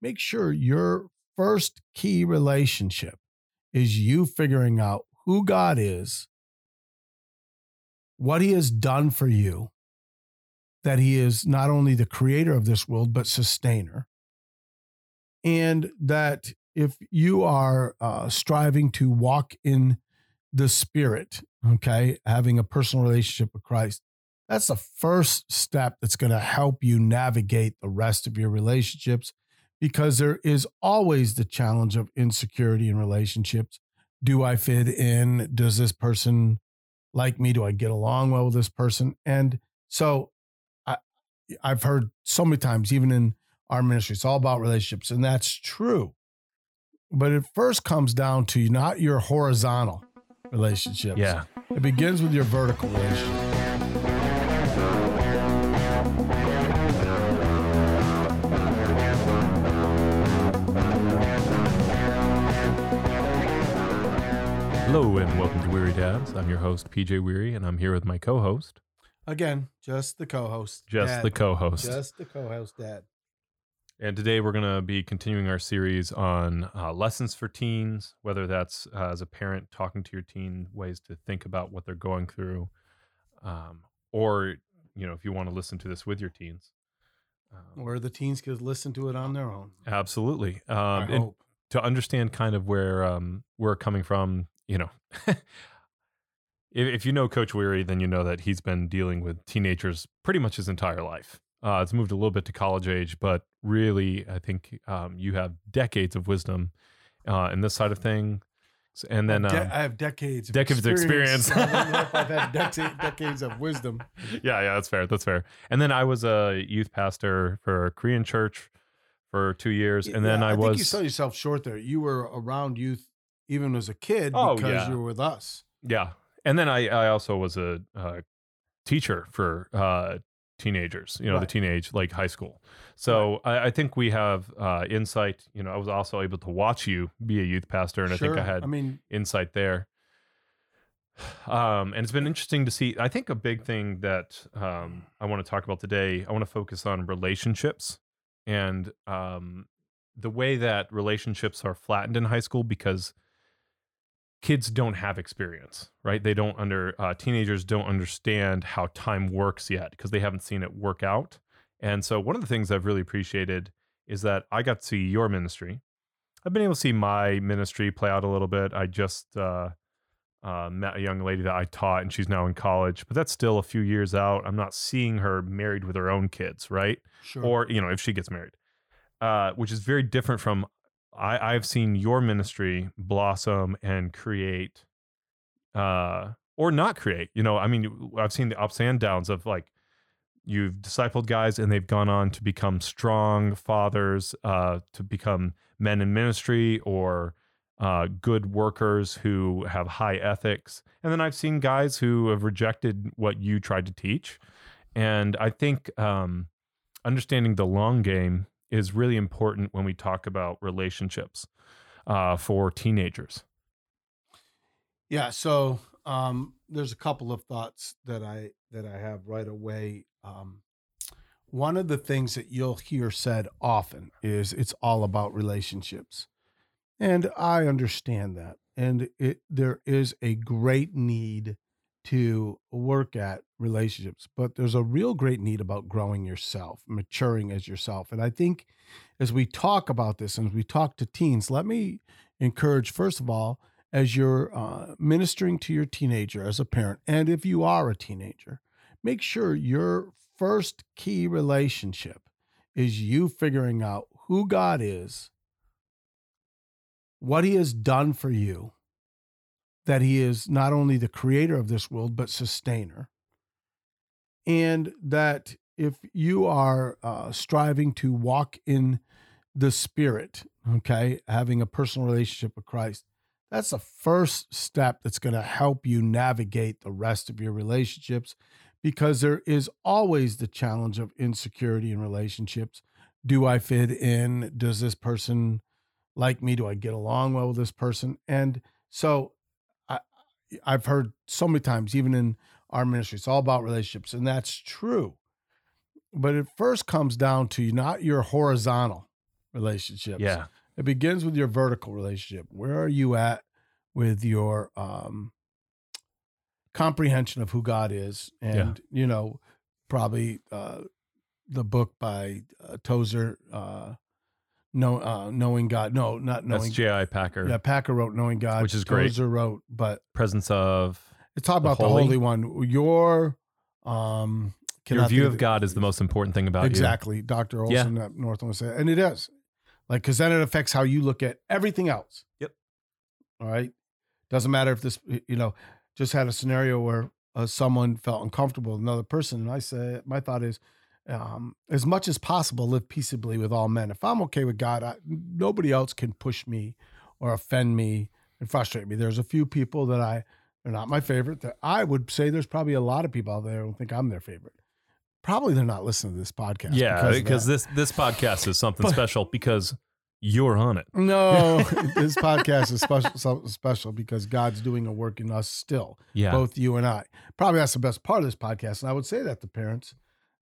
make sure your first key relationship is you figuring out who God is, what he has done for you, that he is not only the creator of this world, but sustainer. And that if you are uh, striving to walk in the spirit, okay, having a personal relationship with Christ, that's the first step that's going to help you navigate the rest of your relationships because there is always the challenge of insecurity in relationships. Do I fit in? Does this person like me? Do I get along well with this person? And so I, I've heard so many times, even in our ministry, it's all about relationships, and that's true. But it first comes down to not your horizontal relationships. Yeah. It begins with your vertical relationship. Hello and welcome to Weary Dads. I'm your host, PJ Weary, and I'm here with my co host, Again, just the co-host. just Dad. the co host. Just the co-host, Dad. And today we're going to be continuing our series on uh, lessons for teens, whether that's uh, as a parent talking to your teen, ways to think about what they're going through, um, or, you know, if you want to listen to this with your teens. Um, Where the teens could listen to it on their own. absolutely. Um, I hope. to understand kind of where um, we're coming from, you know, if, if you know Coach Weary, then you know that he's been dealing with teenagers pretty much his entire life. Uh, it's moved a little bit to college age, but really, I think um, you have decades of wisdom uh, in this side of things. And then, I have, um, de- I have decades, of decades of experience. I know if I've had dec- decades of wisdom. yeah, yeah, that's fair. That's fair. And then I was a youth pastor for a Korean church for two years, and then Yeah, I, think was you sell yourself short there. You were around youth even as a kid Oh, because yeah. you were with us. Yeah, and then I I also was a uh, teacher for uh, teenagers. You know, the teenage like high school. So I, I think we have uh, insight. You know, I was also able to watch you be a youth pastor, and I think I had I mean, insight there. Um, and it's been interesting to see. I think a big thing that um, I want to talk about today. I want to focus on relationships and um, the way that relationships are flattened in high school because kids don't have experience, right? They don't under uh, teenagers don't understand how time works yet because they haven't seen it work out. And so one of the things I've really appreciated is that I got to see your ministry. I've been able to see my ministry play out a little bit. I just uh, uh, met a young lady that I taught, and she's now in college, but that's still a few years out. I'm not seeing her married with her own kids, right? sure. or you know if she gets married uh, which is very different from I, i've seen your ministry blossom and create uh, or not create you know i mean i've seen the ups and downs of like you've discipled guys and they've gone on to become strong fathers uh, to become men in ministry or uh, good workers who have high ethics. And then i've seen guys who have rejected what you tried to teach. And i think um, understanding the long game is really important when we talk about relationships uh, for teenagers. Yeah, so um, there's a couple of thoughts that I that I have right away. Um, one of the things that you'll hear said often is it's all about relationships, and I understand that, and it there is a great need to work at relationships, but there's a real great need about growing yourself, maturing as yourself, and I think as we talk about this and as we talk to teens, let me encourage first of all as you're uh, ministering to your teenager as a parent, and if you are a teenager, make sure your first key relationship is you figuring out who God is, what He has done for you, that He is not only the creator of this world, but sustainer, and that if you are uh, striving to walk in the Spirit, okay, having a personal relationship with Christ that's the first step that's going to help you navigate the rest of your relationships because there is always the challenge of insecurity in relationships. Do I fit in? Does this person like me? Do I get along well with this person? And so I've heard so many times, even in our ministry, it's all about relationships, and that's true. But it first comes down to not your horizontal relationships. Yeah. It begins with your vertical relationship. Where are you at with your um, comprehension of who God is? And, you know, probably uh, the book by uh, Tozer, uh, know, uh, Knowing God. No, not Knowing That's J.I. Packer. Yeah, Packer wrote Knowing God. Which is great. Tozer wrote, but Presence of it's The about the Holy? Holy One. Your um, your view of God is the most important thing about you. exactly. Dr. Yeah. Olson at Northland said, and it is like because then it affects how you look at everything else. Yep. All right. Doesn't matter if this, you know, just had a scenario where uh, someone felt uncomfortable with another person, and I say my thought is, um, as much as possible, live peaceably with all men. If I'm okay with God, I, nobody else can push me or offend me and frustrate me. There's a few people that I they're not my favorite. That I would say there's probably a lot of people out there who think I'm their favorite. Probably they're not listening to this podcast. Yeah, because this this podcast is something But- special because you're on it. No, this podcast is special, special because God's doing a work in us still, Yeah. both you and I. Probably that's the best part of this podcast, and I would say that to parents.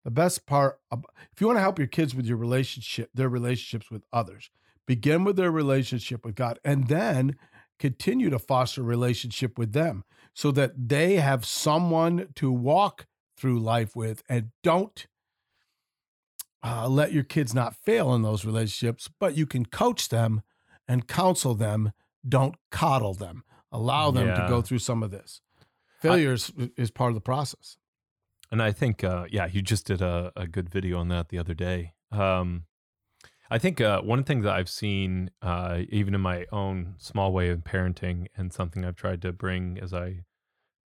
The best part, if you want to help your kids with your relationship, their relationships with others, begin with their relationship with God, and then continue to foster a relationship with them, so that they have someone to walk through life with, and don't uh, let your kids not fail in those relationships, but you can coach them and counsel them. Don't coddle them. Allow them to go through some of this. Failure is, is part of the process. And I think, uh, yeah, you just did a, a good video on that the other day. Um, I think uh, one thing that I've seen, uh, even in my own small way of parenting, and something I've tried to bring as I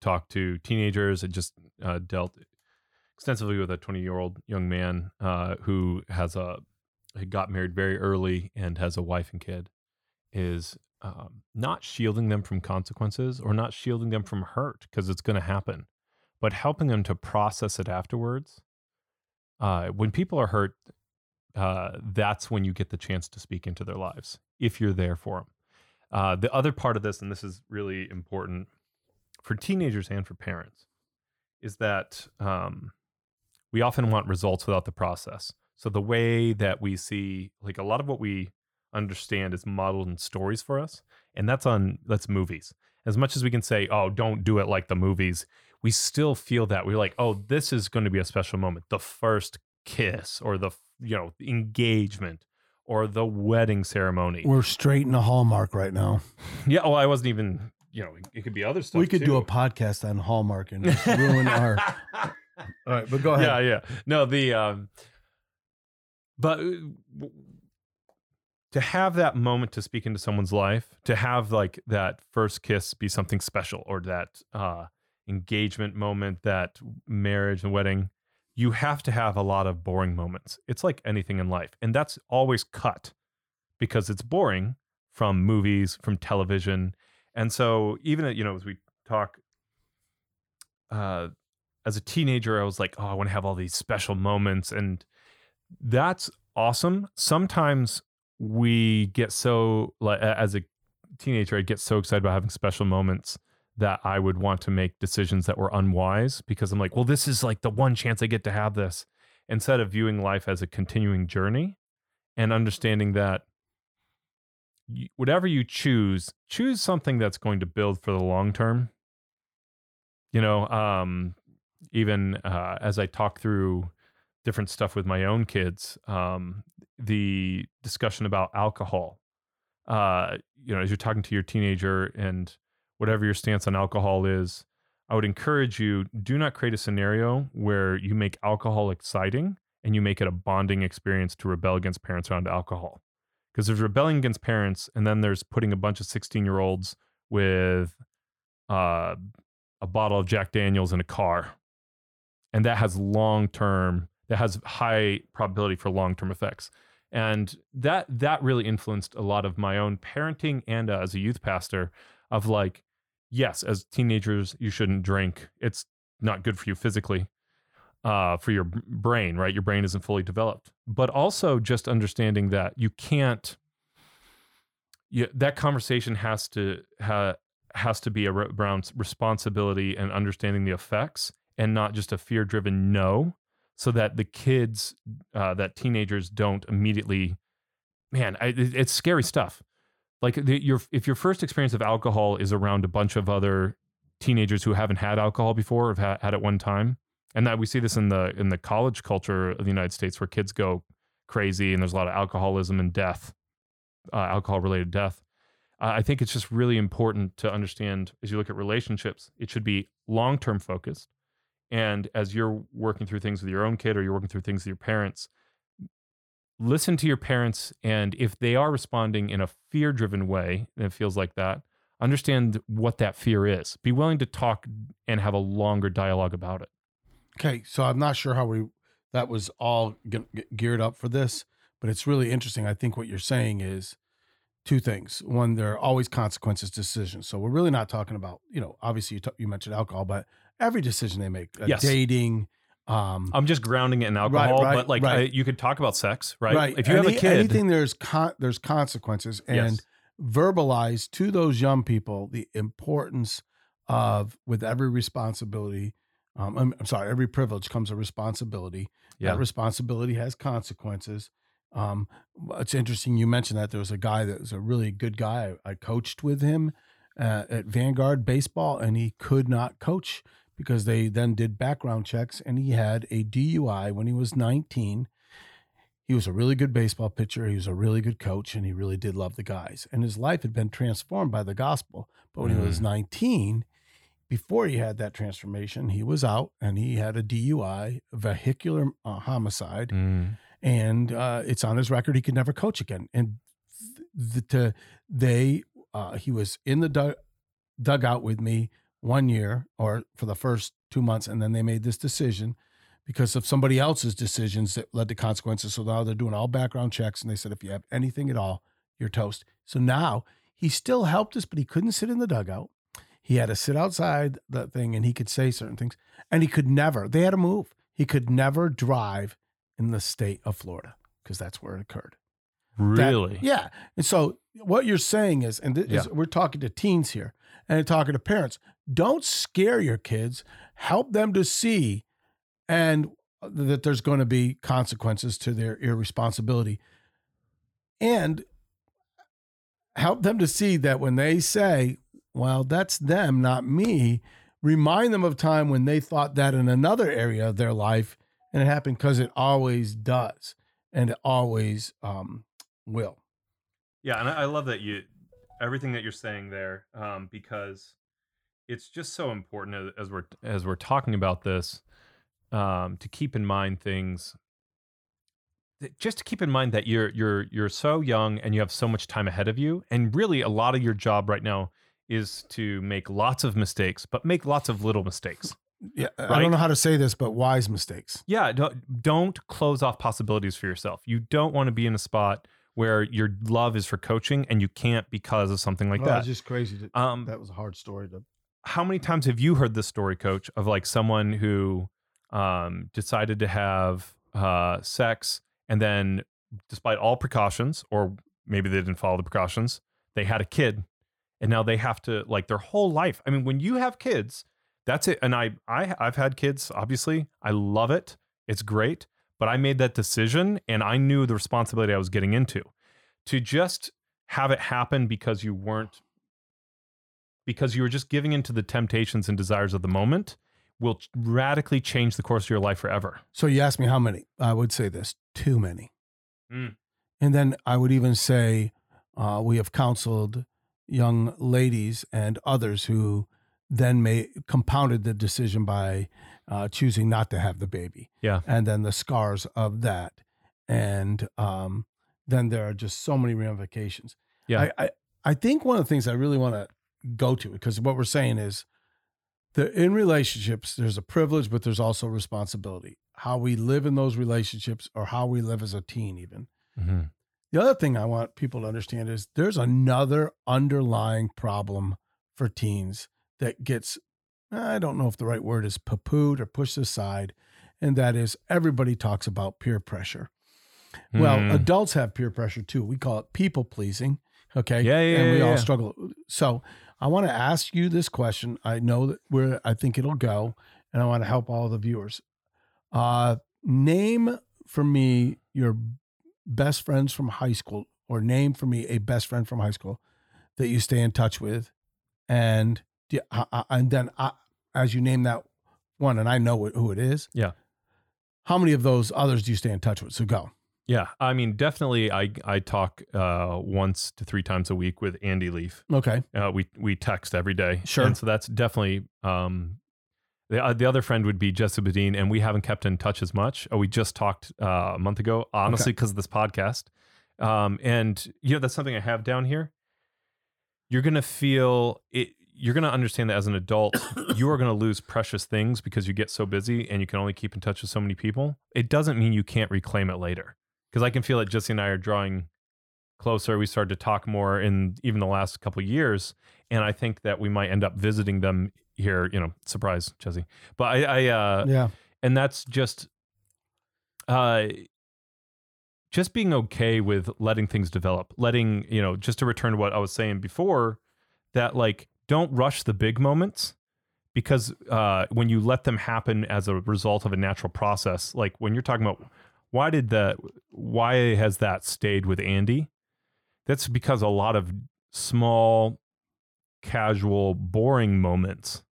talk to teenagers and just uh, dealt extensively with a 20 year old young man uh, who has a got married very early and has a wife and kid, is um, not shielding them from consequences or not shielding them from hurt because it's going to happen but helping them to process it afterwards. Uh, when people are hurt, uh, that's when you get the chance to speak into their lives if you're there for them. Uh, the other part of this, and this is really important for teenagers and for parents, is that um, we often want results without the process. So the way that we see, like a lot of what we understand is modeled in stories for us, and that's on that's movies. As much as we can say, "Oh, don't do it like the movies," we still feel that we're like, "Oh, this is going to be a special moment, the first kiss, or the you know engagement, or the wedding ceremony." We're straight in the hallmark right now. Yeah, well, I wasn't even, you know, it could be other stuff. we could do a podcast on Hallmark and just ruin our. All right, but go ahead. yeah, yeah. No, the um, but uh, to have that moment to speak into someone's life, to have like that first kiss be something special, or that uh, engagement moment, that marriage and wedding, you have to have a lot of boring moments. It's like anything in life, and that's always cut because it's boring from movies, from television, and so even you know as we talk. Uh, as a teenager, I was like, oh, I want to have all these special moments. And that's awesome. Sometimes we get so, like, as a teenager, I'd get so excited about having special moments that I would want to make decisions that were unwise because I'm like, well, this is like the one chance I get to have this. Instead of viewing life as a continuing journey and understanding that whatever you choose, choose something that's going to build for the long term. You know, um, even uh, as I talk through different stuff with my own kids, um, the discussion about alcohol. Uh, you know, as you're talking to your teenager and whatever your stance on alcohol is, I would encourage you do not create a scenario where you make alcohol exciting and you make it a bonding experience to rebel against parents around alcohol. Because there's rebelling against parents, and then there's putting a bunch of 16 year olds with uh, a bottle of Jack Daniels in a car. And that has long term, that has high probability for long term effects. And that that really influenced a lot of my own parenting and uh, as a youth pastor of like, yes, as teenagers, you shouldn't drink. It's not good for you physically, uh, for your brain, right? Your brain isn't fully developed. But also just understanding that you can't, you, that conversation has to ha, has to be ar- around responsibility and understanding the effects and not just a fear driven no so that the kids uh, that teenagers don't immediately man, I, it's scary stuff. Like the, your if your first experience of alcohol is around a bunch of other teenagers who haven't had alcohol before, or have had, had it one time, and that we see this in the in the college culture of the United States, where kids go crazy and there's a lot of alcoholism and death, uh, alcohol related death. Uh, I think it's just really important to understand as you look at relationships, it should be long term focused. And as you're working through things with your own kid or you're working through things with your parents, listen to your parents. And if they are responding in a fear driven way, and it feels like that, understand what that fear is. Be willing to talk and have a longer dialogue about it. Okay, so I'm not sure how we that was all ge- ge- geared up for this, but it's really interesting. I think what you're saying is two things. One, there are always consequences decisions. So we're really not talking about, you know, obviously you, t- you mentioned alcohol, but every decision they make, uh, Yes. dating, um, I'm just grounding it in alcohol, right, but like right. I, you could talk about sex, right? If you have Any- a kid, anything there's con- there's consequences, and yes. verbalize to those young people the importance of with every responsibility. Um, I'm, I'm sorry, every privilege comes a responsibility. Yeah. That responsibility has consequences. Um, it's interesting you mentioned that there was a guy that was a really good guy. I, I coached with him uh, at Vanguard baseball, and he could not coach because they then did background checks, and he had a DUI when he was 19 he was a really good baseball pitcher. He was a really good coach, and he really did love the guys. And his life had been transformed by the gospel. But when he was Mm. 19, before he had that transformation, he was out and he had a DUI, vehicular uh, homicide, Mm. and uh, it's on his record. He could never coach again. And th- th- to, they, uh, he was in the dug- dugout with me one year or for the first two months, and then they made this decision because of somebody else's decisions that led to consequences. So now they're doing all background checks, and they said if you have anything at all, you're toast. So now he still helped us, but he couldn't sit in the dugout. He had to sit outside the thing, and he could say certain things, and he could never. They had to move. He could never drive in the state of Florida because that's where it occurred. That- Really? yeah. And so what you're saying is, and this is, we're talking to teens here and talking to parents, don't scare your kids. Help them to see and that there's going to be consequences to their irresponsibility. And help them to see that when they say, well, that's them, not me, remind them of time when they thought that in another area of their life and it happened because it always does and it always um, will. Yeah, and I I love that you everything that you're saying there, um, because it's just so important as, as we're as we're talking about this, um, to keep in mind things. that- Just to keep in mind that you're you're you're so young and you have so much time ahead of you, and really a lot of your job right now is to make lots of mistakes, but make lots of little mistakes. Yeah, I don't know how to say this, but wise mistakes. Yeah, don't, don't close off possibilities for yourself. You don't want to be in a spot where your love is for coaching and you can't because of something like Oh, that. It's just crazy. To, Um, that was a hard story to. how many times have you heard this story, Coach, of like someone who um, decided to have uh, sex and then, despite all precautions, or maybe they didn't follow the precautions, they had a kid, and now they have to like their whole life. I mean, when you have kids, that's it. And I, I, I've had kids. Obviously, I love it. It's great. But I made that decision, and I knew the responsibility I was getting into. To just have it happen because you weren't because you were just giving into the temptations and desires of the moment will radically change the course of your life forever. So you asked me how many. I would say this: too many. Mm. And then I would even say uh, we have counseled young ladies and others who then may compounded the decision by uh, choosing not to have the baby. Yeah. And then the scars of that, and um, then there are just so many ramifications. Yeah. I, I I think one of the things I really want to go to because what we're saying is that in relationships there's a privilege, but there's also responsibility. How we live in those relationships, or how we live as a teen, even. Mm-hmm. The other thing I want people to understand is there's another underlying problem for teens that gets, I don't know if the right word is poo-pooed or pushed aside, and that is everybody talks about peer pressure. Well, Mm. adults have peer pressure too. We call it people pleasing. Okay. Yeah, yeah, And we yeah, all yeah. struggle. So I want to ask you this question. I know that where I think it'll go, and I want to help all the viewers. Uh, name for me your best friends from high school or name for me a best friend from high school that you stay in touch with, and uh, and then I, as you name that one, and I know who it is. Yeah. How many of those others do you stay in touch with? So go. Yeah, I mean, definitely. I I talk uh, once to three times a week with Andy Leaf. Okay. Uh, we we text every day. Sure. And so that's definitely um, the uh, the other friend would be Jessica Bedine, and we haven't kept in touch as much. Uh, we just talked uh, a month ago, honestly, because of this podcast. Um, and you know that's something I have down here. You're gonna feel it. You're gonna understand that as an adult, you are gonna lose precious things because you get so busy and you can only keep in touch with so many people. It doesn't mean you can't reclaim it later. Because I can feel that Jesse and I are drawing closer. We started to talk more in even the last couple of years, and I think that we might end up visiting them here. You know, surprise, Jesse. But I, I uh, Yeah. and that's just uh just being okay with letting things develop letting you know just to return to what i was saying before that like don't rush the big moments because uh when you let them happen as a result of a natural process like when you're talking about why did that why has that stayed with andy that's because a lot of small casual boring moments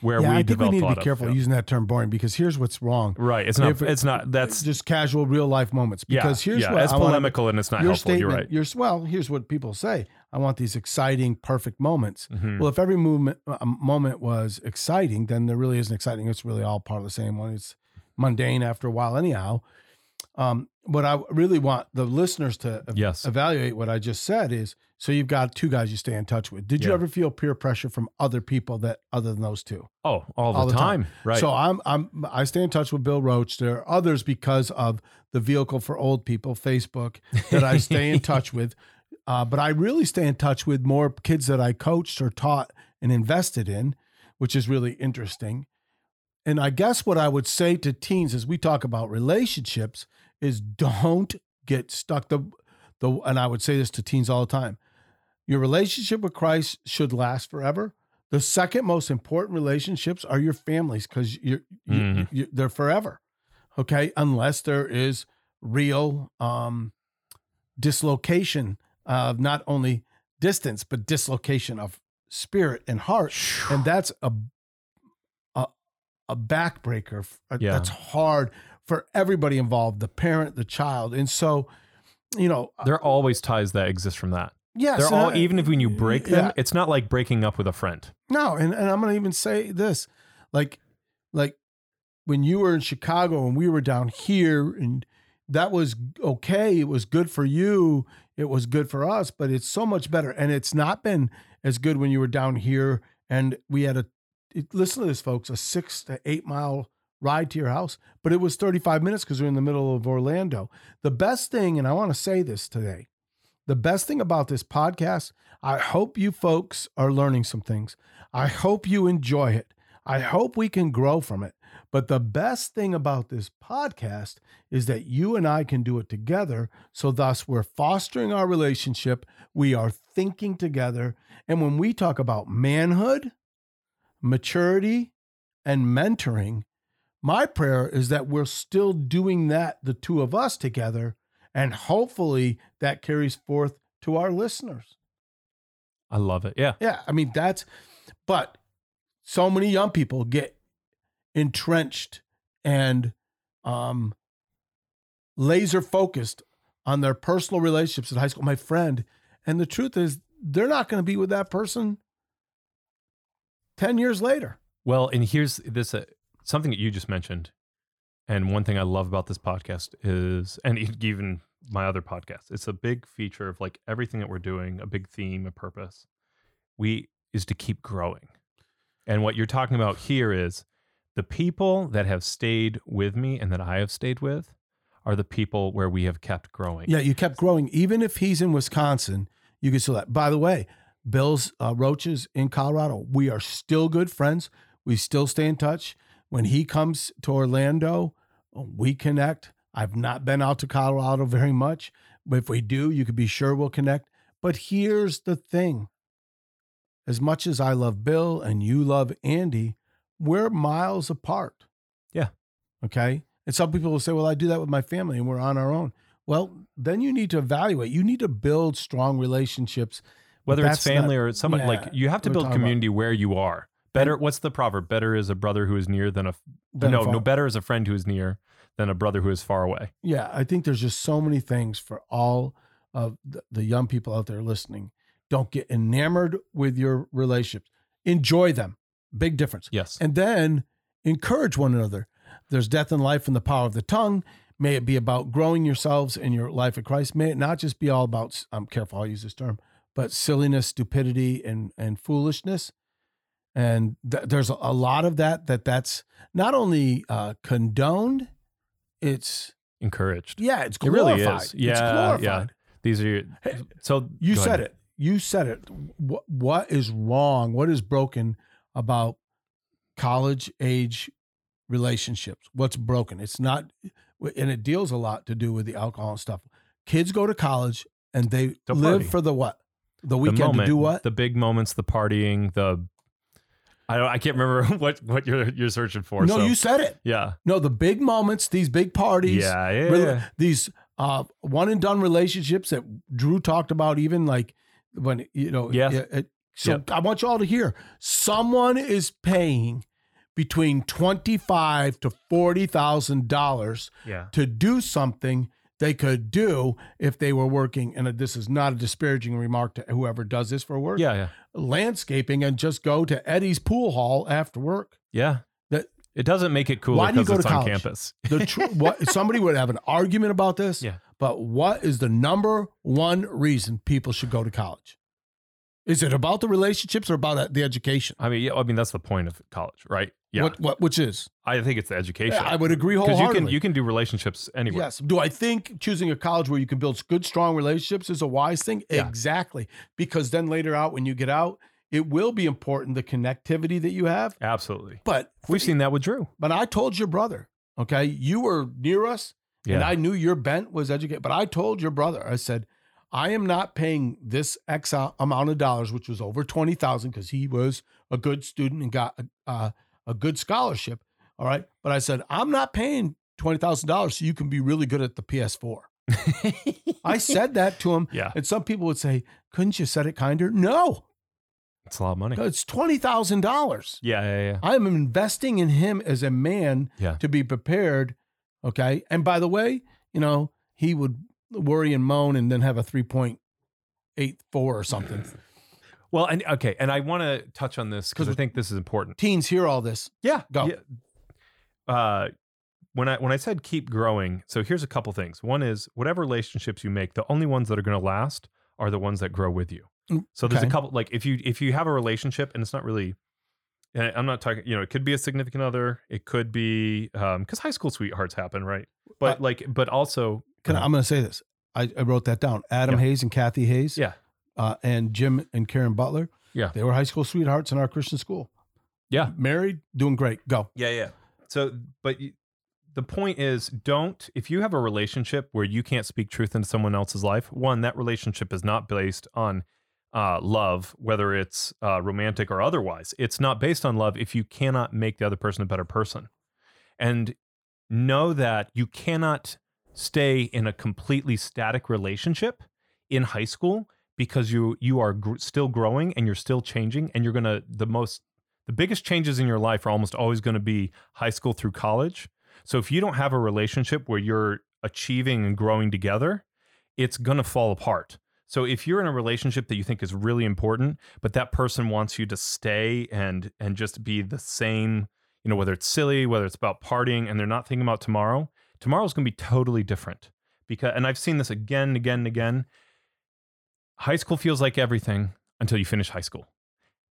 where yeah, we I think we need to be careful using that term boring because here's what's wrong. Right. It's not. If it's not. That's just casual real life moments. Because yeah, here's yeah. what it's I wanna- polemical and it's not your helpful. You're right. Your, well, here's what people say. I want these exciting, perfect moments. Mhm. Well, if every movement uh, moment was exciting, then there really isn't exciting. It's really all part of the same one. It's mundane after a while, anyhow. Um, what I really want the listeners to Yes. evaluate what I just said is so you've got two guys you stay in touch with. Did you ever feel peer pressure from other people that other than those two? Oh, all the, all the time. time. Right. So I'm I'm I stay in touch with Bill Roach. There are others because of the vehicle for old people, Facebook, that I stay in touch with. Uh, but I really stay in touch with more kids that I coached or taught and invested in, which is really interesting. And I guess what I would say to teens as we talk about relationships is don't get stuck. The the and I would say this to teens all the time. Your relationship with Christ should last forever. The second most important relationships are your families because you're you, Mhm. you, they're forever. Okay, unless there is real um, dislocation of not only distance but dislocation of spirit and heart, and that's a a, a backbreaker. Uh, Yeah. That's hard for everybody involved, the parent, the child, and so you know, there are always ties that exist from that. yes, They're all I- even if when you break them, yeah. it's not like breaking up with a friend. No, and, and I'm gonna even say this. Like like when you were in Chicago and we were down here and that was okay. It was good for you. It was good for us, but it's so much better. And it's not been as good when you were down here and we had a listen to this, folks, a six to eight mile ride to your house, but it was 35 minutes because we're in the middle of Orlando. The best thing, and I want to say this today, the best thing about this podcast, I hope you folks are learning some things. I hope you enjoy it. I hope we can grow from it. But the best thing about this podcast is that you and I can do it together. So, thus, we're fostering our relationship. We are thinking together. And when we talk about manhood, maturity, and mentoring, my prayer is that we're still doing that, the two of us together. And hopefully that carries forth to our listeners. I love it. Yeah. Yeah. I mean, that's, but so many young people get entrenched and um, laser focused on their personal relationships in high school. My friend, and the truth is, they're not going to be with that person 10 years later. Well, and here's this uh, something that you just mentioned, and one thing I love about this podcast is, and even my other podcast, it's a big feature of like everything that we're doing, a big theme, a purpose. We is to keep growing, and what you're talking about here is the people that have stayed with me and that I have stayed with are the people where we have kept growing. Yeah, you kept growing. Even if he's in Wisconsin, you can still that. By the way, Bill's uh, Roaches in Colorado, we are still good friends. We still stay in touch. When he comes to Orlando, we connect. I've not been out to Colorado very much, but if we do, you can be sure we'll connect. But here's the thing as much as I love Bill and you love Andy, we're miles apart. Yeah. Okay. And some people will say, well, I do that with my family and we're on our own. well, then you need to evaluate. You need to build strong relationships. Whether it's that's not- family or it's someone yeah, like you have to build talking about- community where you are. Better. What's the proverb? Better is a brother who is near than a Then no I- no. Better is a friend who is near than a brother who is far away. Yeah, I think there's just so many things for all of the, the young people out there listening. Don't get enamored with your relationships. Enjoy them. Big difference. Yes. And then encourage one another. There's death and life in the power of the tongue. May it be about growing yourselves in your life of Christ. May it not just be all about, I'm careful, I'll use this term, but silliness, stupidity, and, and foolishness. And th- there's a lot of that, that that's not only uh, condoned, it's, Encouraged. yeah, it's It really glorified. is. It's Yeah, glorified. yeah. These are your, so You said ahead. it. You said it. What, what is wrong? What is broken about college age relationships? What's broken? It's not, and it deals a lot to do with the alcohol and stuff. Kids go to college and they To live for the what? The The weekend moment, to do what? The big moments, the partying, the I don't. I can't remember what what you're you're searching for. no, so. you said it. Yeah. No, the big moments, these big parties. Yeah. Yeah. rela- yeah. these uh, one and done relationships that Drew talked about, even like when you know, yeah, it- so Yep. I want you all to hear someone is paying between twenty five to forty thousand dollars to do something they could do if they were working. And this is not a disparaging remark to whoever does this for work. Yeah. Yeah. landscaping and just go to Eddie's pool hall after work. Yeah. That- it doesn't make it cooler Why do you because go it's to on college? campus. The tr- what somebody would have an argument about this. Yeah. But what is the number one reason people should go to college? Is it about the relationships or about the education? I mean, yeah. I mean, that's the point of college, right? Yeah. What, what which is? I think it's the education. I would agree because you wholeheartedly. can you can do relationships anywhere. Yes. Do I think choosing a college where you can build good, strong relationships is a wise thing? Yeah. Exactly. Because then later out, when you get out, it will be important the connectivity that you have. Absolutely. But We've seen that with Drew. But I told your brother, okay, you were near us, Yeah. and I knew your bent was educated. But I told your brother, I said, I am not paying this X amount of dollars, which was over twenty thousand, because he was a good student and got a, uh, a good scholarship. All right, but I said I'm not paying twenty thousand dollars so you can be really good at the PS4. I said that to him, yeah. and some people would say, "Couldn't you said it kinder?" No, It's a lot of money. it's twenty thousand dollars. Yeah. Yeah. Yeah. I am investing in him as a man Yeah. to be prepared. Okay. And by the way, you know, he would worry and moan and then have a 3.84 or something. Well, and okay, and I want to touch on this because I think this is important. Teens hear all this. Yeah. Go. Yeah. Uh, when I when I said keep growing, so here's a couple things. One is whatever relationships you make, the only ones that are going to last are the ones that grow with you. Mm, So there's okay. a couple like if you if you have a relationship and it's not really and I'm not talking, you know, it could be a significant other, it could be um because high school sweethearts happen, right? But Uh, like, but also, Can I, I'm going to say this. I, I wrote that down. Adam Yeah. Hayes and Kathy Hayes. Yeah. Uh, and Jim and Karen Butler. Yeah. They were high school sweethearts in our Christian school. Yeah. Married, doing great. Go. Yeah, yeah. So, but you, the point is, don't, if you have a relationship where you can't speak truth into someone else's life, one, that relationship is not based on uh, love, whether it's uh, romantic or otherwise. It's not based on love if you cannot make the other person a better person. And know that you cannot stay in a completely static relationship in high school because you you are gr- still growing and you're still changing and you're going to the most the biggest changes in your life are almost always going to be high school through college. So if you don't have a relationship where you're achieving and growing together, it's going to fall apart. So if you're in a relationship that you think is really important, but that person wants you to stay and and just be the same, you know, whether it's silly, whether it's about partying and they're not thinking about tomorrow, tomorrow's going to be totally different. Because and I've seen this again and again and again. High school feels like everything until you finish high school.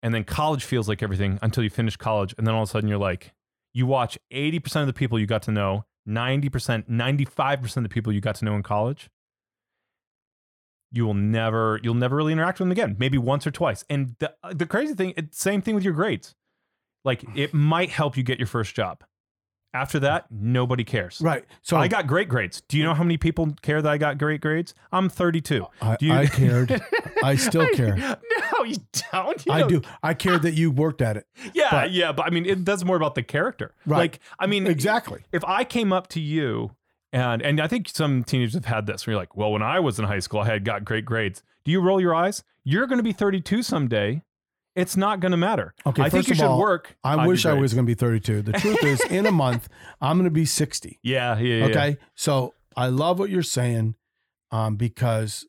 And then college feels like everything until you finish college. And then all of a sudden you're like, you watch 80% of the people you got to know, 90%, 95% of the people you got to know in college. You will never, you'll never really interact with them again. Maybe once or twice. And the, the crazy thing, it's same thing with your grades. Like it might help you get your first job. After that, nobody cares. Right. So I got great grades. Do you know how many people care that I got great grades? I'm 32. I, Do you- I cared. I still care. No, you don't. You I don't. do. I cared that you worked at it. Yeah, But- yeah, but I mean, it, that's more about the character. Right. Like, I mean, Exactly. if I came up to you And and I think some teenagers have had this where you're like, well, when I was in high school, I had got great grades. Do you roll your eyes? You're going to be 32 someday. It's not going to matter. Okay, I think you should all, work. I wish I was going to be 32. The truth is, in a month, I'm going to be 60. Yeah, yeah, yeah. Okay. So I love what you're saying um, because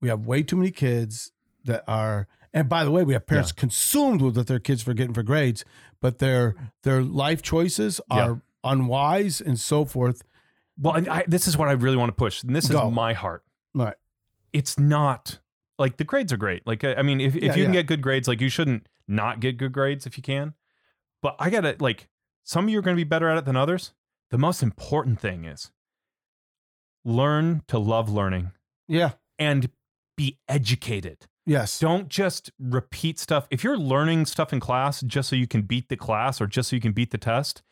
we have way too many kids that are, and by the way, we have parents consumed with what their kids are getting for grades, but their their life choices Yeah. are unwise and so forth. Well, and I, this is what I really want to push. And this Go. is my heart. Right. It's not like the grades are great. Like, I mean, if, if Yeah, you can yeah. get good grades, like you shouldn't not get good grades if you can. But I got to, like, some of you are going to be better at it than others. The most important thing is learn to love learning Yeah. and be educated. Yes. Don't just repeat stuff. If you're learning stuff in class just so you can beat the class or just so you can beat the test,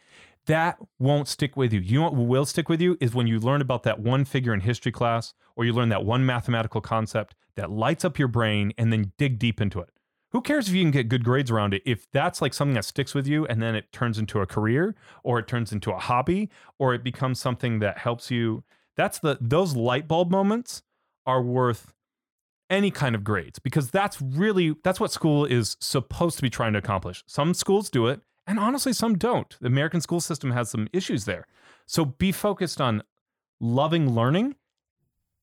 that won't stick with you. You know what will stick with you is when you learn about that one figure in history class or you learn that one mathematical concept that lights up your brain and then dig deep into it. Who cares if you can get good grades around it if that's like something that sticks with you and then it turns into a career or it turns into a hobby or it becomes something that helps you. That's the those light bulb moments are worth any kind of grades because that's really that's what school is supposed to be trying to accomplish. Some schools do it and honestly some don't. The American school system has some issues there. So be focused on loving learning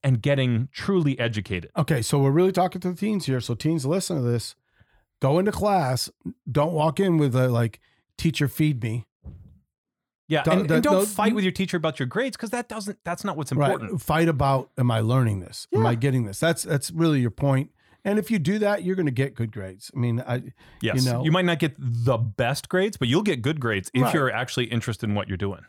and getting truly educated. Okay. So we're really talking to the teens here. So teens, listen to this. Go into class. Don't walk in with a like, teacher, feed me. Yeah, Don't- and, and don't the- fight with your teacher about your grades because that doesn't that's not what's important. Right. Fight about am I learning this? Am I getting this? That's that's really your point. And if you do that, you're going to get good grades. I mean, I Yes, You know- you might not get the best grades, but you'll get good grades if Right. you're actually interested in what you're doing.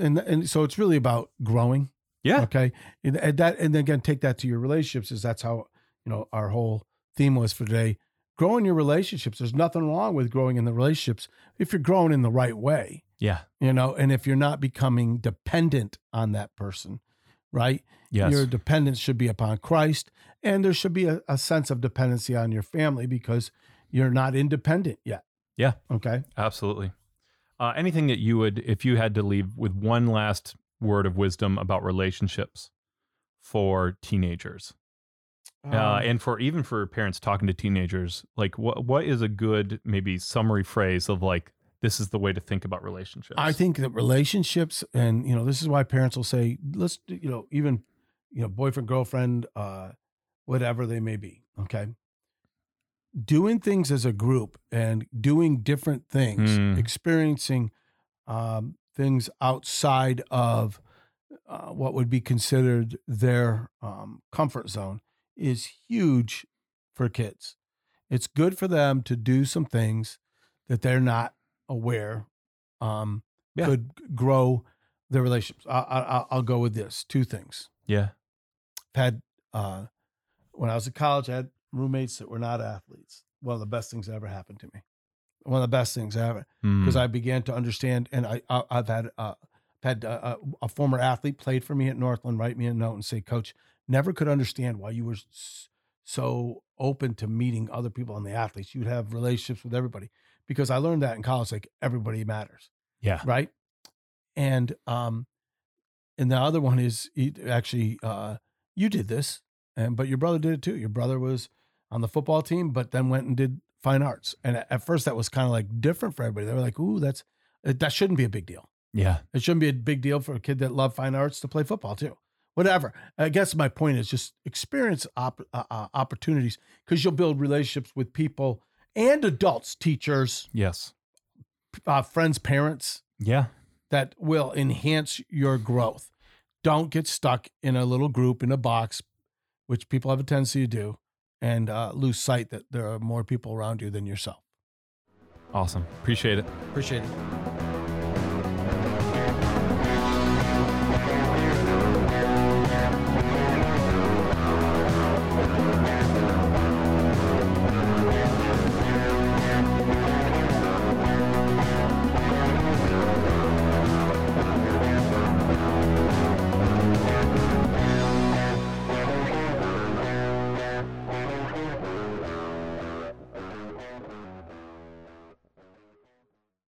and and so it's really about growing. Yeah. Okay. And, and that and then again take that to your relationships is that's how you know our whole theme was for today. Growing your relationships. There's nothing wrong with growing in the relationships if you're growing in the right way. Yeah. You know, and if you're not becoming dependent on that person, right? Yes. Your dependence should be upon Christ, and there should be a, a sense of dependency on your family because you're not independent yet. Yeah. Okay. Absolutely. Uh, anything that you would, if you had to leave with one last word of wisdom about relationships for teenagers, uh, Um, and for even for parents talking to teenagers, like what what is a good maybe summary phrase of like this is the way to think about relationships? I think that relationships, and you know, this is why parents will say, let's, you know, even, you know, boyfriend, girlfriend, uh, whatever they may be. Okay. Doing things as a group and doing different things, Mm. experiencing um, things outside of uh, what would be considered their um, comfort zone is huge for kids. It's good for them to do some things that they're not aware um, Yeah. could grow their relationships. I, I, I'll- I'll go with this two things. yeah. I've had uh, when I was in college, I had roommates that were not athletes. One of the best things that ever happened to me. One of the best things ever because Mm. I began to understand, and I, I I've had uh, had uh, a former athlete played for me at Northland write me a note and say, Coach, never could understand why you were so open to meeting other people and the athletes. You'd have relationships with everybody because I learned that in college. Like everybody matters, yeah. right? And um, and the other one is actually uh, you did this, and but your brother did it too. Your brother was on the football team, but then went and did fine arts. And at, at first, that was kind of like different for everybody. They were like, "Ooh, that's that shouldn't be a big deal. Yeah. It shouldn't be a big deal for a kid that loved fine arts to play football too." Whatever. I guess my point is just experience op- uh, uh, opportunities because you'll build relationships with people and adults, teachers, Yes. uh, friends, parents Yeah. that will enhance your growth. Don't get stuck in a little group in a box, which people have a tendency to do, and uh, lose sight that there are more people around you than yourself. Awesome. Appreciate it. Appreciate it.